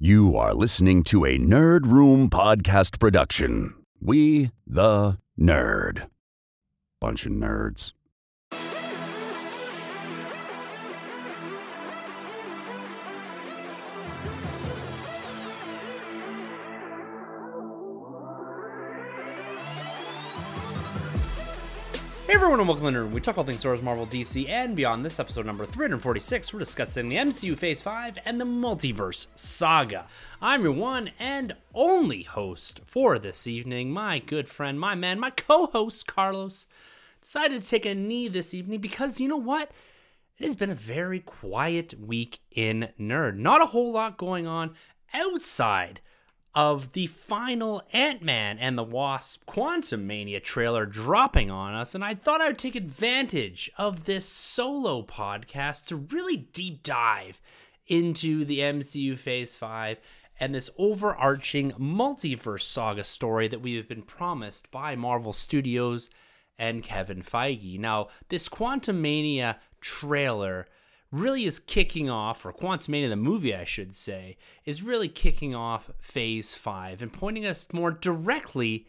You are listening to a Nerd Room podcast production. We, the nerd. Bunch of nerds. Hey everyone, and welcome to Nerd We talk all things Star Wars, Marvel, DC, and beyond. This episode number 346, we're discussing the MCU Phase 5 and the Multiverse Saga. I'm your one and only host for this evening. My good friend, my man, my co-host, Carlos, decided to take a knee this evening because, you know what? It has been a very quiet week in Nerd. Not a whole lot going on outside of the final Ant Man and the Wasp Quantumania trailer dropping on us, and I thought I would take advantage of this solo podcast to really deep dive into the MCU Phase 5 and this overarching multiverse saga story that we have been promised by Marvel Studios and Kevin Feige. Now, this Quantumania trailer really is kicking off, or Quantumania, the movie, I should say, is really kicking off Phase 5 and pointing us more directly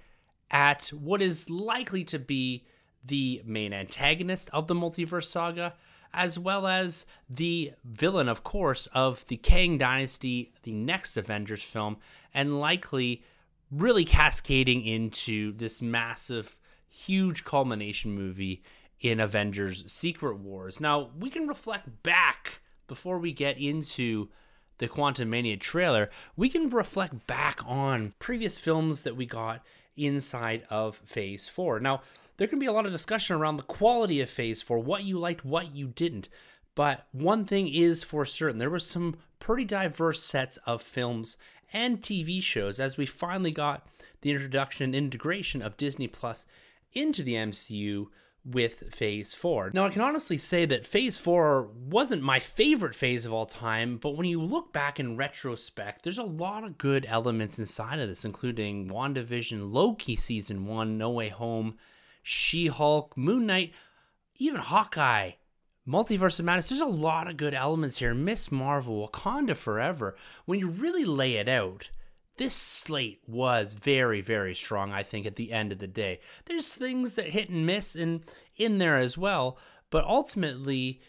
at what is likely to be the main antagonist of the multiverse saga, as well as the villain, of course, of the Kang Dynasty, the next Avengers film, and likely really cascading into this massive, huge culmination movie in Avengers Secret Wars. Now, we can reflect back before we get into the Quantumania trailer. We can reflect back on previous films that we got inside of Phase 4. Now, there can be a lot of discussion around the quality of Phase 4, what you liked, what you didn't. But one thing is for certain there were some pretty diverse sets of films and TV shows as we finally got the introduction and integration of Disney Plus into the MCU with Phase 4. Now, I can honestly say that Phase 4 wasn't my favorite phase of all time, but when you look back in retrospect, there's a lot of good elements inside of this, including WandaVision, Loki Season 1, No Way Home, She Hulk, Moon Knight, even Hawkeye. Multiverse of Madness, there's a lot of good elements here. Miss Marvel, Wakanda Forever. When you really lay it out, this slate was very very strong i think at the end of the day there's things that hit and miss in in there as well but ultimately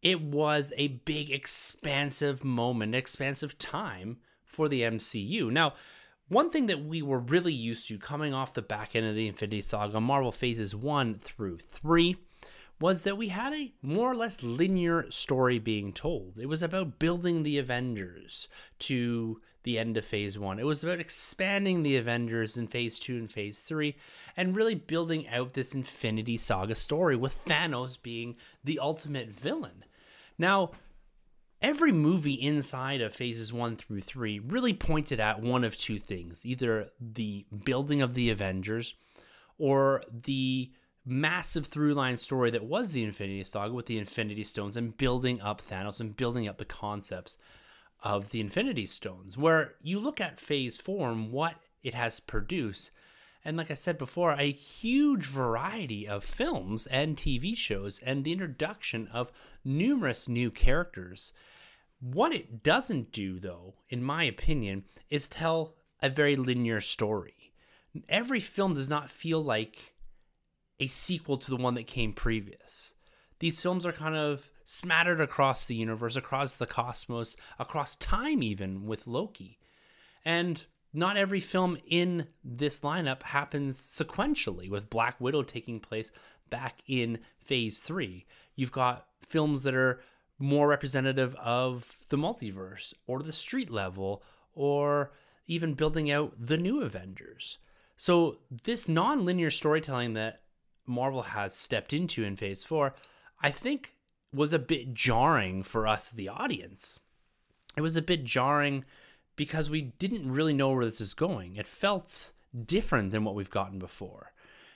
it was a big expansive moment expansive time for the mcu now one thing that we were really used to coming off the back end of the infinity saga marvel phases 1 through 3 was that we had a more or less linear story being told. It was about building the Avengers to the end of phase one. It was about expanding the Avengers in phase two and phase three and really building out this Infinity Saga story with Thanos being the ultimate villain. Now, every movie inside of phases one through three really pointed at one of two things either the building of the Avengers or the massive through line story that was the Infinity Saga with the Infinity Stones and building up Thanos and building up the concepts of the Infinity Stones, where you look at Phase 4 and what it has produced. And like I said before, a huge variety of films and TV shows, and the introduction of numerous new characters. What it doesn't do, though, in my opinion, is tell a very linear story. Every film does not feel like a sequel to the one that came previous. These films are kind of smattered across the universe, across the cosmos, across time, even with Loki. And not every film in this lineup happens sequentially, with Black Widow taking place back in phase three. You've got films that are more representative of the multiverse or the street level or even building out the new Avengers. So, this non linear storytelling that Marvel has stepped into in phase four, I think was a bit jarring for us, the audience. It was a bit jarring because we didn't really know where this is going. It felt different than what we've gotten before.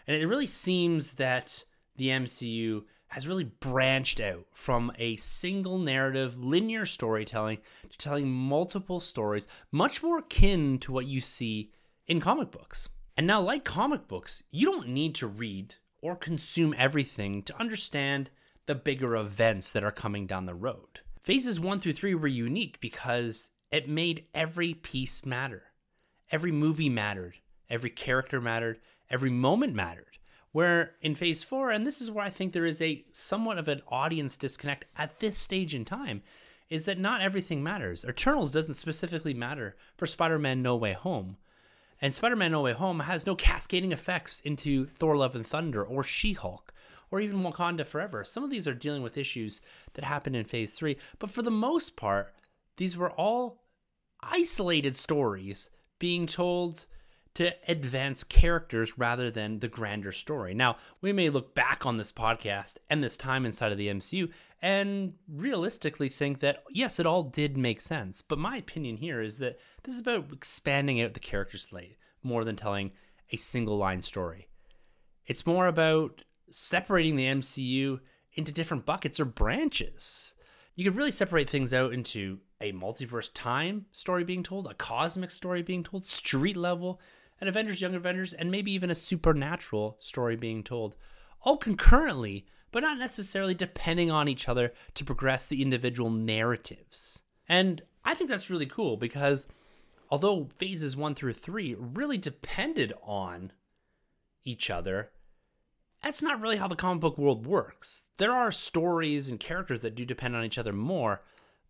And it really seems that the MCU has really branched out from a single narrative, linear storytelling to telling multiple stories, much more akin to what you see in comic books. And now, like comic books, you don't need to read or consume everything to understand the bigger events that are coming down the road. Phases one through three were unique because it made every piece matter. Every movie mattered, every character mattered, every moment mattered. Where in phase four, and this is where I think there is a somewhat of an audience disconnect at this stage in time, is that not everything matters. Eternals doesn't specifically matter for Spider Man No Way Home. And Spider Man No Way Home has no cascading effects into Thor Love and Thunder or She Hulk or even Wakanda Forever. Some of these are dealing with issues that happened in phase three, but for the most part, these were all isolated stories being told to advance characters rather than the grander story. Now, we may look back on this podcast and this time inside of the MCU and realistically think that, yes, it all did make sense. But my opinion here is that this is about expanding out the character slate more than telling a single line story. It's more about separating the MCU into different buckets or branches. You could really separate things out into a multiverse time story being told, a cosmic story being told, street level, an Avengers Young Avengers, and maybe even a supernatural story being told, all concurrently, but not necessarily depending on each other to progress the individual narratives. And I think that's really cool because although phases one through three really depended on each other, that's not really how the comic book world works. There are stories and characters that do depend on each other more,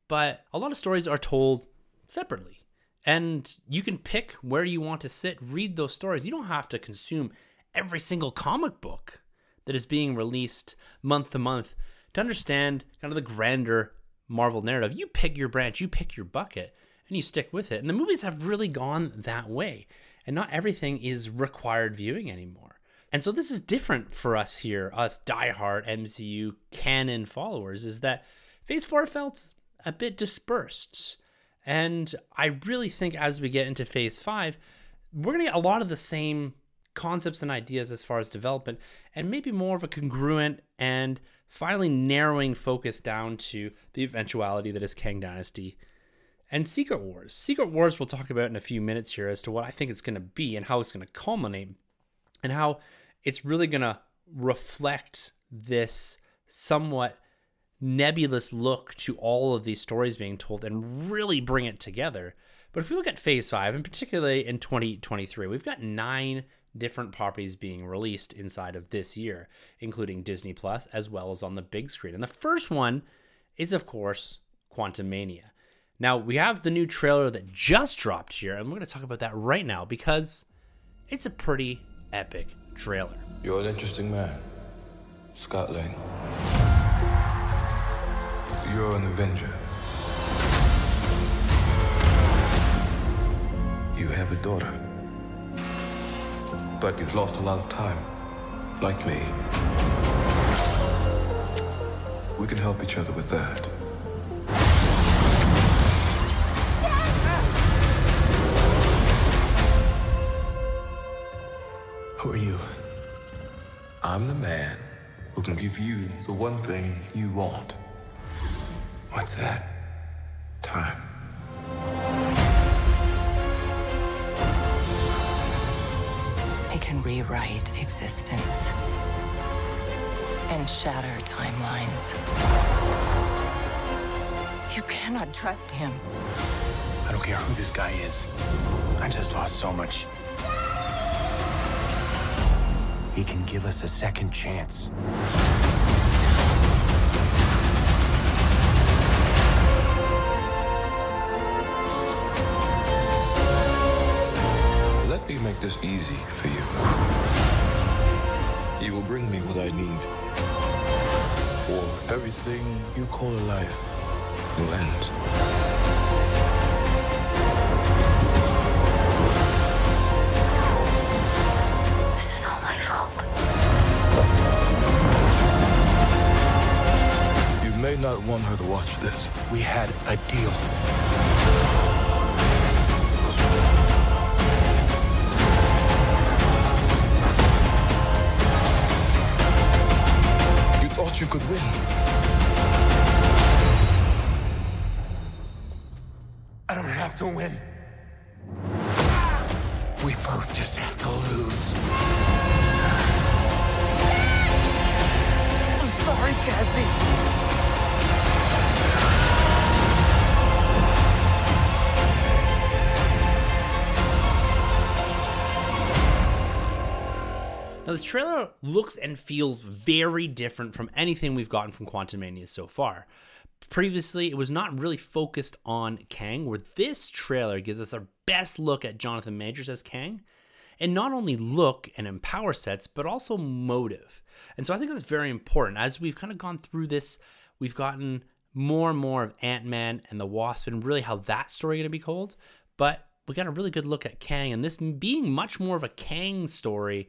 but a lot of stories are told separately. And you can pick where you want to sit, read those stories. You don't have to consume every single comic book that is being released month to month to understand kind of the grander Marvel narrative. You pick your branch, you pick your bucket, and you stick with it. And the movies have really gone that way. And not everything is required viewing anymore. And so this is different for us here, us diehard MCU canon followers, is that Phase 4 felt a bit dispersed. And I really think as we get into phase five, we're going to get a lot of the same concepts and ideas as far as development, and maybe more of a congruent and finally narrowing focus down to the eventuality that is Kang Dynasty and Secret Wars. Secret Wars we'll talk about in a few minutes here as to what I think it's going to be and how it's going to culminate, and how it's really going to reflect this somewhat nebulous look to all of these stories being told and really bring it together. But if we look at phase five, and particularly in 2023, we've got nine different properties being released inside of this year, including Disney Plus as well as on the big screen. And the first one is, of course, Quantumania. Now, we have the new trailer that just dropped here, and we're going to talk about that right now because it's a pretty epic trailer. You're an interesting man, Scott Lang. You're an Avenger. You have a daughter. But you've lost a lot of time. Like me. We can help each other with that. Who are you? I'm the man who can give you the one thing you want. What's that? Time. It can rewrite existence and shatter timelines. You cannot trust him. I don't care who this guy is. I just lost so much. He can give us a second chance. Let me make this easy for you. You will bring me what I need. Or everything you call a life will end. Want her to watch this. We had a deal. This trailer looks and feels very different from anything we've gotten from Quantumania so far. Previously, it was not really focused on Kang, where this trailer gives us our best look at Jonathan Majors as Kang, and not only look and in power sets, but also motive. And so I think that's very important. As we've kind of gone through this, we've gotten more and more of Ant Man and the Wasp and really how that story is going to be told. But we got a really good look at Kang, and this being much more of a Kang story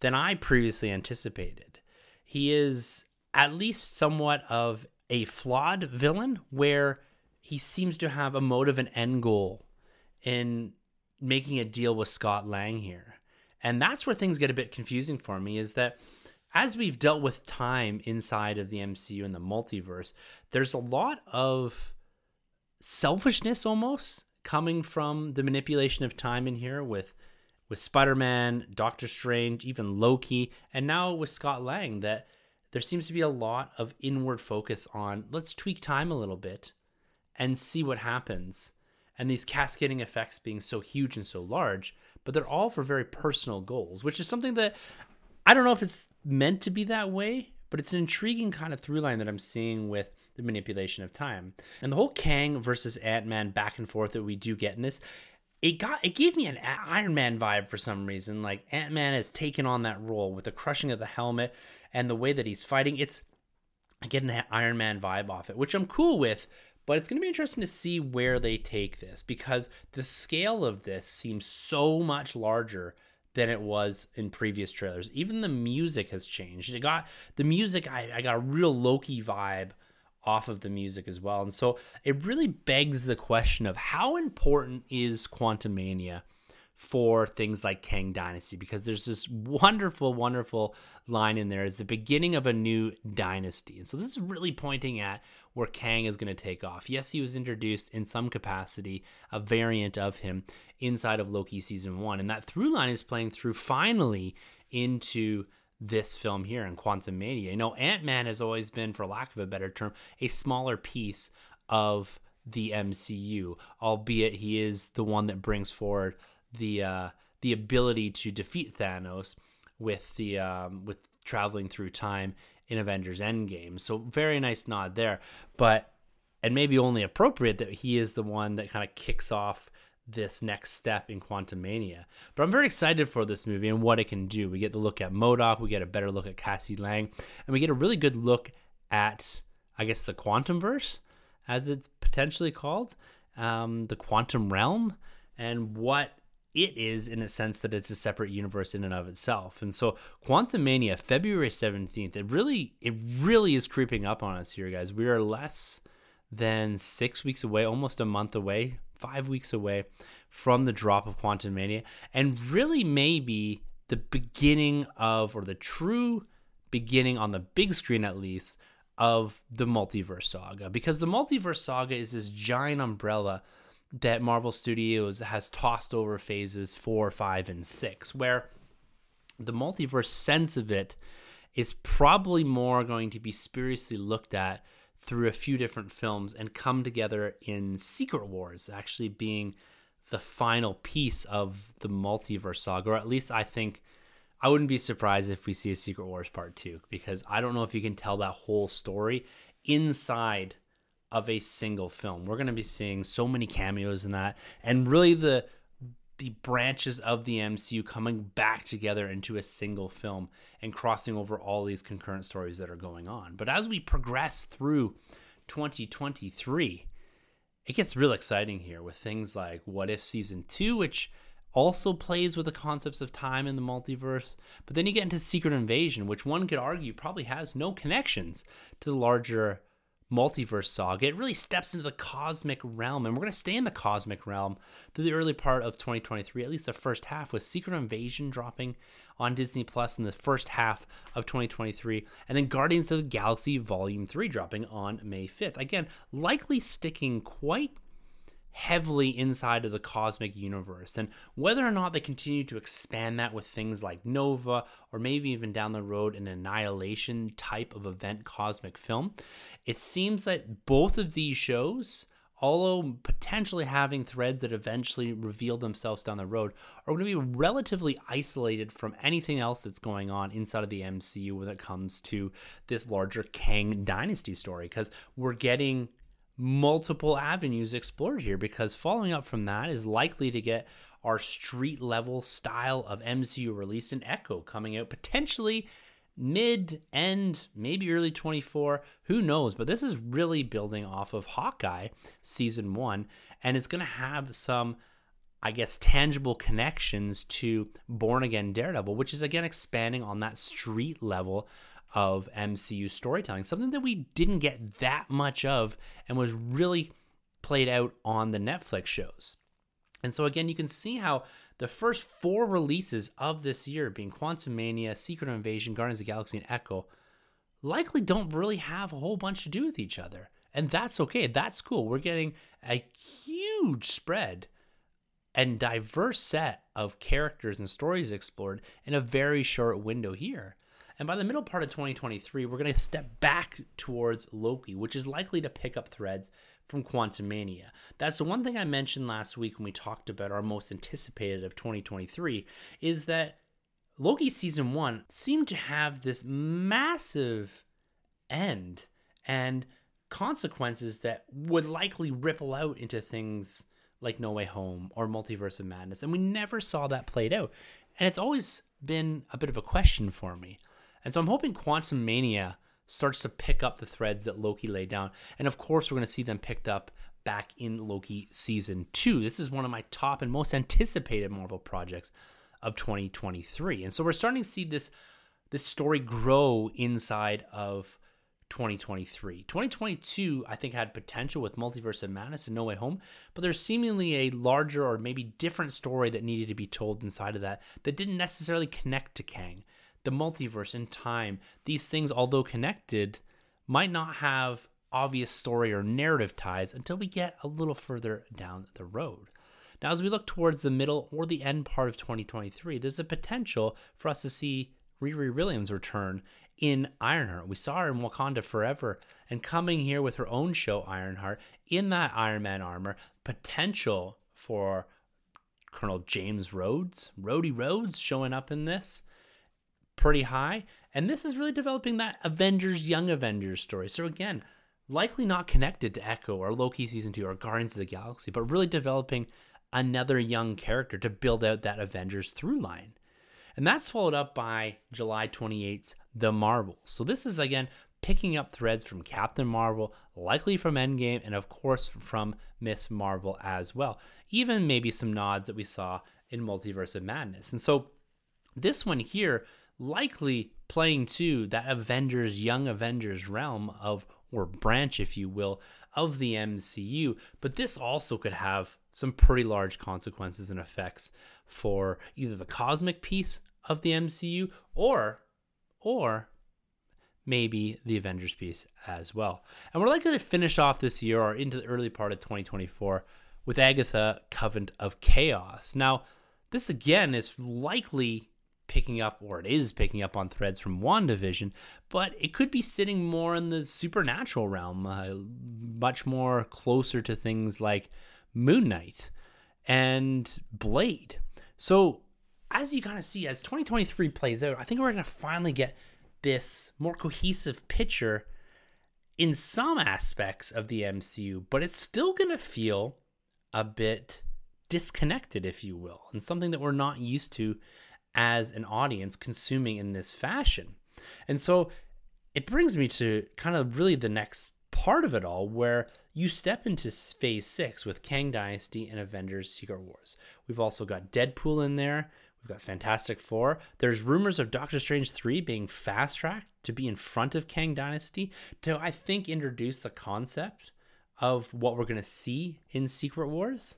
than I previously anticipated. He is at least somewhat of a flawed villain where he seems to have a motive and end goal in making a deal with Scott Lang here. And that's where things get a bit confusing for me is that as we've dealt with time inside of the MCU and the multiverse, there's a lot of selfishness almost coming from the manipulation of time in here with with Spider-Man, Doctor Strange, even Loki, and now with Scott Lang that there seems to be a lot of inward focus on let's tweak time a little bit and see what happens. And these cascading effects being so huge and so large, but they're all for very personal goals, which is something that I don't know if it's meant to be that way, but it's an intriguing kind of through line that I'm seeing with the manipulation of time. And the whole Kang versus Ant-Man back and forth that we do get in this, it got it gave me an Iron Man vibe for some reason. Like Ant-Man has taken on that role with the crushing of the helmet and the way that he's fighting. It's getting that Iron Man vibe off it, which I'm cool with. But it's going to be interesting to see where they take this because the scale of this seems so much larger than it was in previous trailers. Even the music has changed. It got the music. I, I got a real Loki vibe off of the music as well, and so it really begs the question of how important is Quantumania for things like Kang Dynasty because there's this wonderful, wonderful line in there is the beginning of a new dynasty. And so this is really pointing at where Kang is going to take off. Yes, he was introduced in some capacity, a variant of him inside of Loki season one. And that through line is playing through finally into this film here in Quantumania. You know, Ant Man has always been, for lack of a better term, a smaller piece of the MCU, albeit he is the one that brings forward the uh, the ability to defeat Thanos with the um, with traveling through time in Avengers Endgame. So very nice nod there, but and maybe only appropriate that he is the one that kind of kicks off this next step in Quantumania. But I'm very excited for this movie and what it can do. We get the look at MODOK, we get a better look at Cassie Lang, and we get a really good look at I guess the Quantumverse, as it's potentially called, um, the Quantum Realm, and what it is in a sense that it's a separate universe in and of itself. And so Quantumania, February 17th, it really it really is creeping up on us here, guys. We are less than six weeks away, almost a month away, five weeks away from the drop of Quantumania, and really maybe the beginning of or the true beginning on the big screen at least of the multiverse saga. Because the multiverse saga is this giant umbrella that Marvel Studios has tossed over phases four, five, and six, where the multiverse sense of it is probably more going to be spuriously looked at through a few different films and come together in Secret Wars, actually being the final piece of the multiverse saga, or at least I think I wouldn't be surprised if we see a Secret Wars part two, because I don't know if you can tell that whole story inside of a single film. We're going to be seeing so many cameos in that and really the the branches of the MCU coming back together into a single film and crossing over all these concurrent stories that are going on. But as we progress through 2023, it gets real exciting here with things like What If Season 2, which also plays with the concepts of time in the multiverse. But then you get into Secret Invasion, which one could argue probably has no connections to the larger multiverse saga. It really steps into the cosmic realm, and we're going to stay in the cosmic realm through the early part of 2023, at least the first half, with Secret Invasion dropping on Disney Plus in the first half of 2023, and then Guardians of the Galaxy Volume 3 dropping on May 5th. Again, likely sticking quite heavily inside of the cosmic universe. And whether or not they continue to expand that with things like Nova or maybe even down the road an annihilation type of event cosmic film, it seems that both of these shows although potentially having threads that eventually reveal themselves down the road, are going to be relatively isolated from anything else that's going on inside of the MCU when it comes to this larger Kang Dynasty story, because we're getting multiple avenues explored here. Because following up from that is likely to get our street level style of MCU release in Echo coming out potentially mid end, maybe early 24. Who knows? But this is really building off of Hawkeye season one, and it's going to have some, I guess, tangible connections to Born Again Daredevil, which is again expanding on that street level of MCU storytelling, something that we didn't get that much of and was really played out on the Netflix shows. And so, again, you can see how the first four releases of this year, being Quantumania, Secret Invasion, Guardians of the Galaxy, and Echo, likely don't really have a whole bunch to do with each other. And that's okay. That's cool. We're getting a huge spread and diverse set of characters and stories explored in a very short window here. And by the middle part of 2023, we're going to step back towards Loki, which is likely to pick up threads from Quantumania. That's the one thing I mentioned last week when we talked about our most anticipated of 2023 is that Loki season 1 seemed to have this massive end and consequences that would likely ripple out into things like No Way Home or Multiverse of Madness and we never saw that played out. And it's always been a bit of a question for me. And so I'm hoping Quantumania starts to pick up the threads that Loki laid down. And of course, we're going to see them picked up back in Loki season two. This is one of my top and most anticipated Marvel projects of 2023. And so we're starting to see this this story grow inside of 2023. 2022, I think, had potential with Multiverse of Madness and No Way Home, but there's seemingly a larger or maybe different story that needed to be told inside of that that didn't necessarily connect to Kang the multiverse and time, these things, although connected, might not have obvious story or narrative ties until we get a little further down the road. Now, as we look towards the middle or the end part of 2023, there's a potential for us to see Riri Williams return in Ironheart. We saw her in Wakanda Forever and coming here with her own show, Ironheart, in that Iron Man armor, potential for Colonel James Rhodes, Rhodey Rhodes showing up in this pretty high. And this is really developing that Avengers, Young Avengers story. So, again, likely not connected to Echo or Loki Season 2 or Guardians of the Galaxy, but really developing another young character to build out that Avengers through line. And that's followed up by July 28th's The Marvels. So, this is again picking up threads from Captain Marvel, likely from Endgame, and of course from Miss Marvel as well. Even maybe some nods that we saw in Multiverse of Madness. And so, this one here likely playing to that Avengers, young Avengers realm of, or branch, if you will, of the MCU. But this also could have some pretty large consequences and effects for either the cosmic piece of the MCU or, or maybe the Avengers piece as well. And we're likely to finish off this year or into the early part of 2024 with Agatha Covenant of Chaos. Now, this again is likely picking up, or it is picking up on threads from WandaVision, but it could be sitting more in the supernatural realm, uh, much more closer to things like Moon Knight and Blade. So, as you kind of see, as 2023 plays out, I think we're going to finally get this more cohesive picture in some aspects of the MCU, but it's still going to feel a bit disconnected, if you will, and something that we're not used to as an audience consuming in this fashion. And so it brings me to kind of really the next part of it all where you step into phase six with Kang Dynasty and Avengers Secret Wars. We've also got Deadpool in there. We've got Fantastic Four. There's rumors of Doctor Strange 3 being fast tracked to be in front of Kang Dynasty to, I think, introduce the concept of what we're going to see in Secret Wars.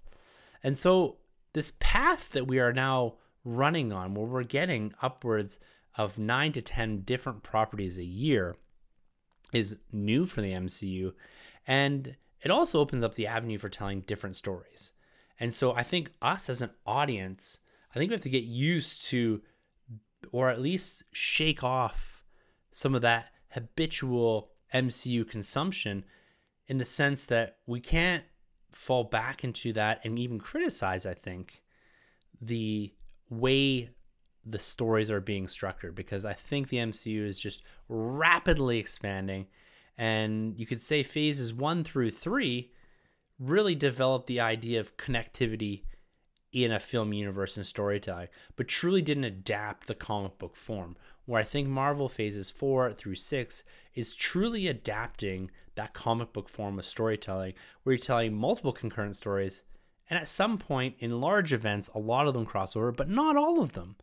And so, this path that we are now running on where we're getting upwards of nine to 10 different properties a year is new for the MCU. And it also opens up the avenue for telling different stories. And so I think us as an audience, I think we have to get used to, or at least shake off some of that habitual MCU consumption in the sense that we can't fall back into that and even criticize, I think, the way the stories are being structured because I think the MCU is just rapidly expanding. And you could say phases one through three really developed the idea of connectivity in a film universe and storytelling, but truly didn't adapt the comic book form. Where I think Marvel phases four through six is truly adapting that comic book form of storytelling, where you're telling multiple concurrent stories. And at some point in large events, a lot of them cross over, but not all of them.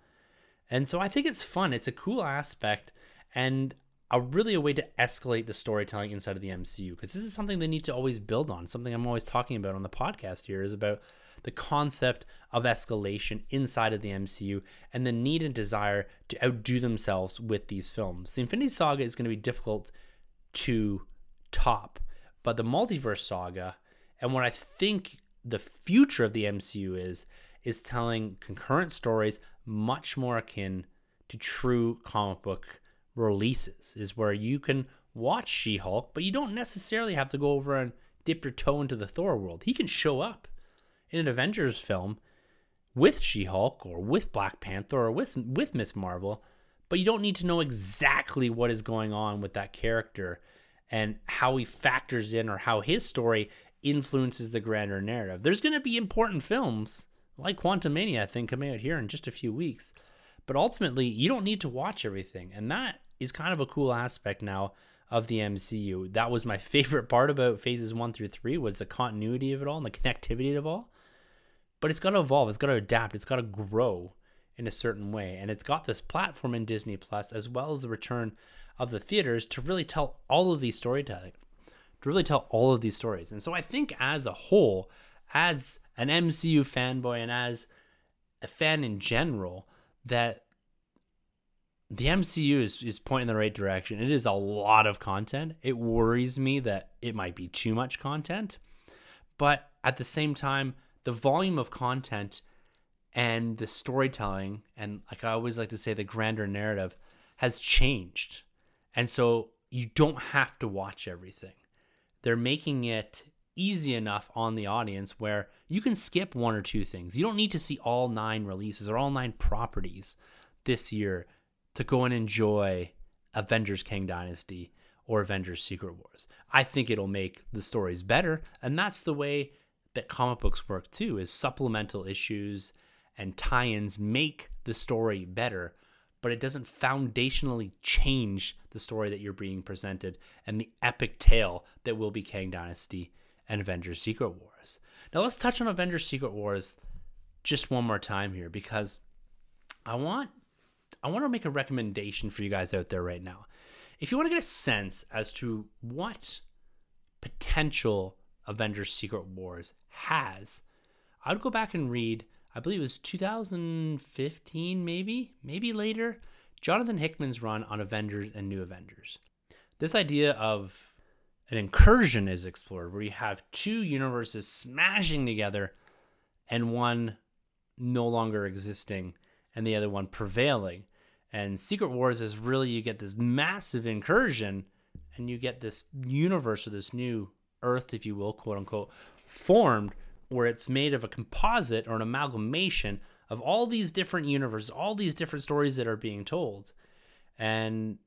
And so I think it's fun. It's a cool aspect and a really a way to escalate the storytelling inside of the MCU because this is something they need to always build on. Something I'm always talking about on the podcast here is about the concept of escalation inside of the MCU and the need and desire to outdo themselves with these films. The Infinity Saga is going to be difficult to top, but the Multiverse Saga and what I think the future of the MCU is is telling concurrent stories much more akin to true comic book releases is where you can watch She-Hulk, but you don't necessarily have to go over and dip your toe into the Thor world. He can show up in an Avengers film with She-Hulk or with Black Panther or with with Miss Marvel, but you don't need to know exactly what is going on with that character and how he factors in or how his story influences the grander narrative. There's going to be important films like Quantumania, I think, coming out here in just a few weeks. But ultimately, you don't need to watch everything. And that is kind of a cool aspect now of the MCU. That was my favorite part about phases one through three was the continuity of it all and the connectivity of it all. But it's got to evolve, it's got to adapt, it's got to grow in a certain way. And it's got this platform in Disney Plus, as well as the return of the theaters to really tell all of these storytelling, to really tell all of these stories. And so I think as a whole, as an MCU fanboy and as a fan in general, that the MCU is, is pointing in the right direction. It is a lot of content. It worries me that it might be too much content. But at the same time, the volume of content and the storytelling, and like I always like to say, the grander narrative has changed. And so you don't have to watch everything. They're making it easy enough on the audience where you can skip one or two things. You don't need to see all nine releases or all nine properties this year to go and enjoy Avengers Kang Dynasty or Avengers Secret Wars. I think it'll make the stories better, and that's the way that comic books work too is supplemental issues and tie-ins make the story better, but it doesn't foundationally change the story that you're being presented and the epic tale that will be Kang Dynasty and Avengers Secret Wars. Now let's touch on Avengers Secret Wars just one more time here because I want I want to make a recommendation for you guys out there right now. If you want to get a sense as to what potential Avengers Secret Wars has, I would go back and read, I believe it was 2015, maybe, maybe later, Jonathan Hickman's run on Avengers and New Avengers. This idea of an incursion is explored where you have two universes smashing together and one no longer existing and the other one prevailing. And Secret Wars is really you get this massive incursion and you get this universe or this new Earth, if you will, quote unquote, formed where it's made of a composite or an amalgamation of all these different universes, all these different stories that are being told. And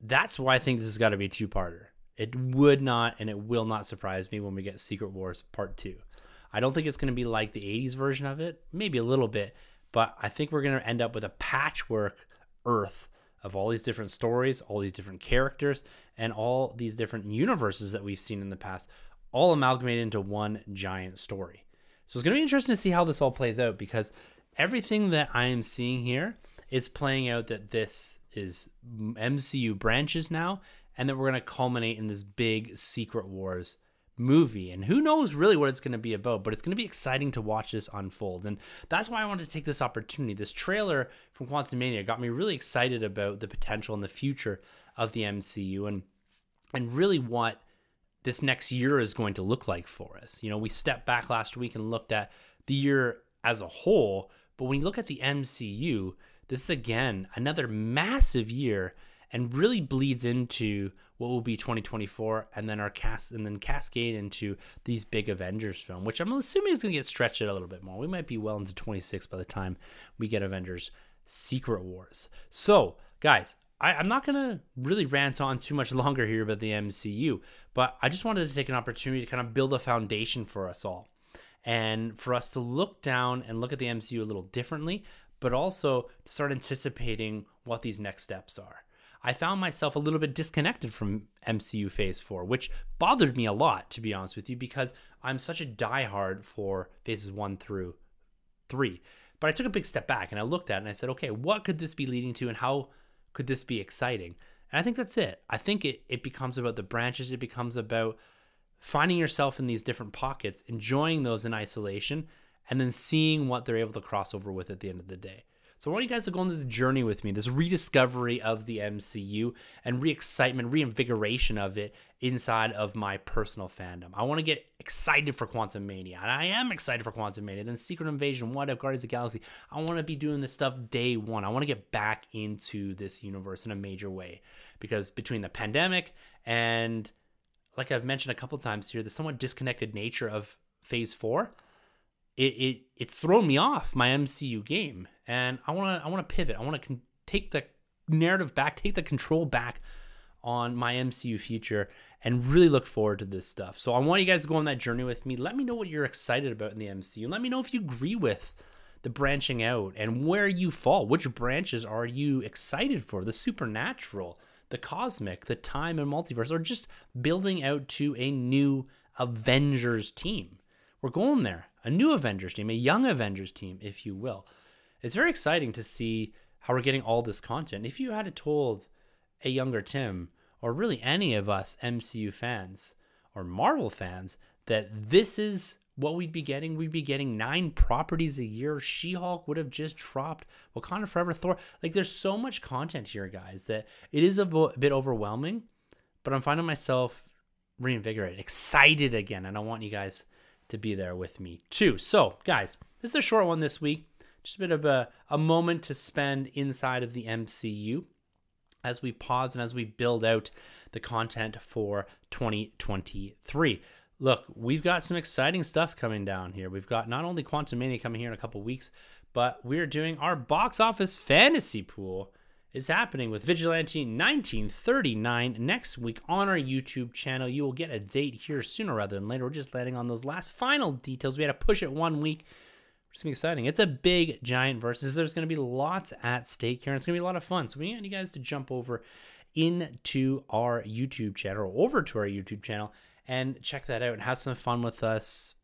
that's why I think this has got to be a two parter. It would not and it will not surprise me when we get Secret Wars Part 2. I don't think it's going to be like the 80s version of it, maybe a little bit, but I think we're going to end up with a patchwork Earth of all these different stories, all these different characters, and all these different universes that we've seen in the past, all amalgamated into one giant story. So it's going to be interesting to see how this all plays out because everything that I am seeing here is playing out that this is MCU branches now and then we're going to culminate in this big Secret Wars movie. And who knows really what it's going to be about, but it's going to be exciting to watch this unfold. And that's why I wanted to take this opportunity. This trailer from Quantumania got me really excited about the potential and the future of the MCU and and really what this next year is going to look like for us. You know, we stepped back last week and looked at the year as a whole, but when you look at the MCU, this is again another massive year and really bleeds into what will be 2024 and then our cast and then cascade into these big Avengers film, which I'm assuming is going to get stretched a little bit more. We might be well into 26 by the time we get Avengers Secret Wars. So, guys, I, am not to really rant on too much longer here about the MCU, but I just wanted to take an opportunity to kind of build a foundation for us all and for us to look down and look at the MCU a little differently, but also to start anticipating what these next steps are. I found myself a little bit disconnected from MCU Phase 4, which bothered me a lot, to be honest with you, because I'm such a diehard for Phases 1 through 3. But I took a big step back and I looked at it and I said, okay, what could this be leading to and how could this be exciting? And I think that's it. I think it, it becomes about the branches, it becomes about finding yourself in these different pockets, enjoying those in isolation, and then seeing what they're able to cross over with at the end of the day. So I want you guys to go on this journey with me, this rediscovery of the MCU and re-excitement, reinvigoration of it inside of my personal fandom. I want to get excited for Quantumania, and I am excited for Quantumania. Then Secret Invasion, What If, Guardians of the Galaxy. I want to be doing this stuff day one. I want to get back into this universe in a major way because between the pandemic and, like I've mentioned a couple times here, the somewhat disconnected nature of Phase Four it, it it's thrown me off my MCU game, and I want to I want to pivot. I want to con- take the narrative back, take the control back on my MCU future, and really look forward to this stuff. So I want you guys to go on that journey with me. Let me know what you're excited about in the MCU. Let me know if you agree with the branching out and where you fall. Which branches are you excited for? The supernatural, the cosmic, the time and multiverse, or just building out to a new Avengers team. We're going there a new Avengers team, a young Avengers team, if you will. It's very exciting to see how we're getting all this content. If you had told a younger Tim, or really any of us MCU fans or Marvel fans, that this is what we'd be getting, we'd be getting nine properties a year. She Hulk would have just dropped Wakanda Forever, Thor. Like, there's so much content here, guys, that it is a bit overwhelming, but I'm finding myself reinvigorated, excited again. And I want you guys to be there with me too. So, guys, this is a short one this week. Just a bit of a, a moment to spend inside of the MCU as we pause and as we build out the content for 2023. Look, we've got some exciting stuff coming down here. We've got not only Quantumania coming here in a couple weeks, but we're doing our box office fantasy pool is happening with Vigilante 1939 next week on our YouTube channel. You will get a date here sooner rather than later. We're just landing on those last final details. We had to push it one week. It's gonna be exciting. It's a big giant versus. There's gonna be lots at stake here. And it's gonna be a lot of fun. So we need you guys to jump over into our YouTube channel or over to our YouTube channel and check that out and have some fun with us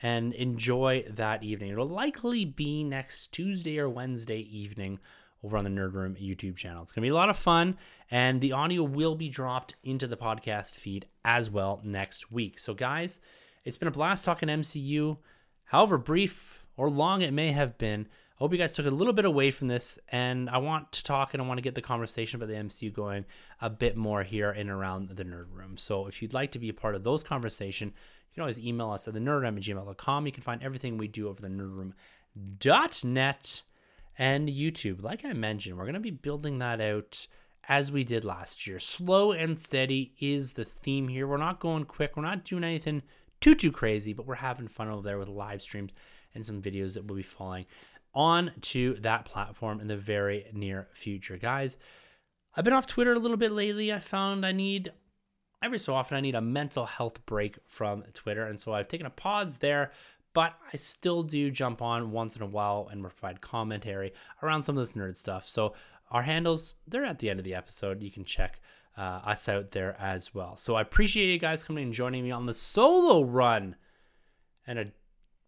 and enjoy that evening. It'll likely be next Tuesday or Wednesday evening over on the Nerd Room YouTube channel. It's going to be a lot of fun, and the audio will be dropped into the podcast feed as well next week. So, guys, it's been a blast talking MCU, however brief or long it may have been. I hope you guys took a little bit away from this, and I want to talk and I want to get the conversation about the MCU going a bit more here in around the Nerd Room. So, if you'd like to be a part of those conversations, you can always email us at the nerdroom at gmail.com. You can find everything we do over the nerdroom.net and YouTube. Like I mentioned, we're going to be building that out as we did last year. Slow and steady is the theme here. We're not going quick, we're not doing anything too, too crazy, but we're having fun over there with live streams and some videos that will be falling on to that platform in the very near future. Guys, I've been off Twitter a little bit lately. I found I need every so often I need a mental health break from Twitter, and so I've taken a pause there but I still do jump on once in a while and provide commentary around some of this nerd stuff. So our handles, they're at the end of the episode. You can check uh, us out there as well. So I appreciate you guys coming and joining me on the solo run and a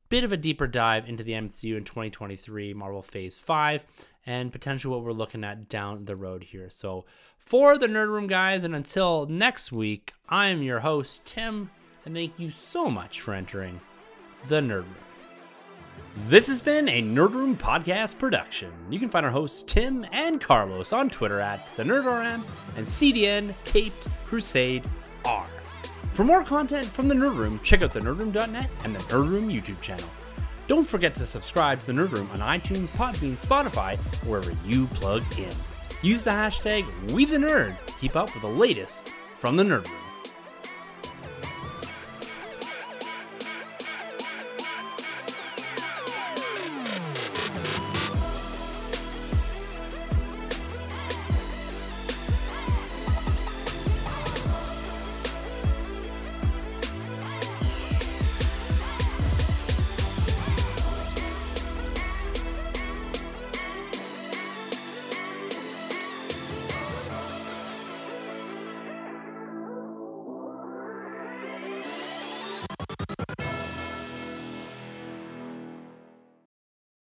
bit of a deeper dive into the MCU in 2023, Marvel Phase 5, and potentially what we're looking at down the road here. So for the Nerd Room guys, and until next week, I am your host, Tim, and thank you so much for entering the Nerd Room. This has been a Nerd Room podcast production. You can find our hosts Tim and Carlos on Twitter at the NerdRM and CDN Caped Crusade R. For more content from the Nerd Room, check out the nerdroom.net and the Nerd Room YouTube channel. Don't forget to subscribe to the Nerd Room on iTunes, Podbean, Spotify, wherever you plug in. Use the hashtag WeTheNerd to keep up with the latest from the Nerd Room.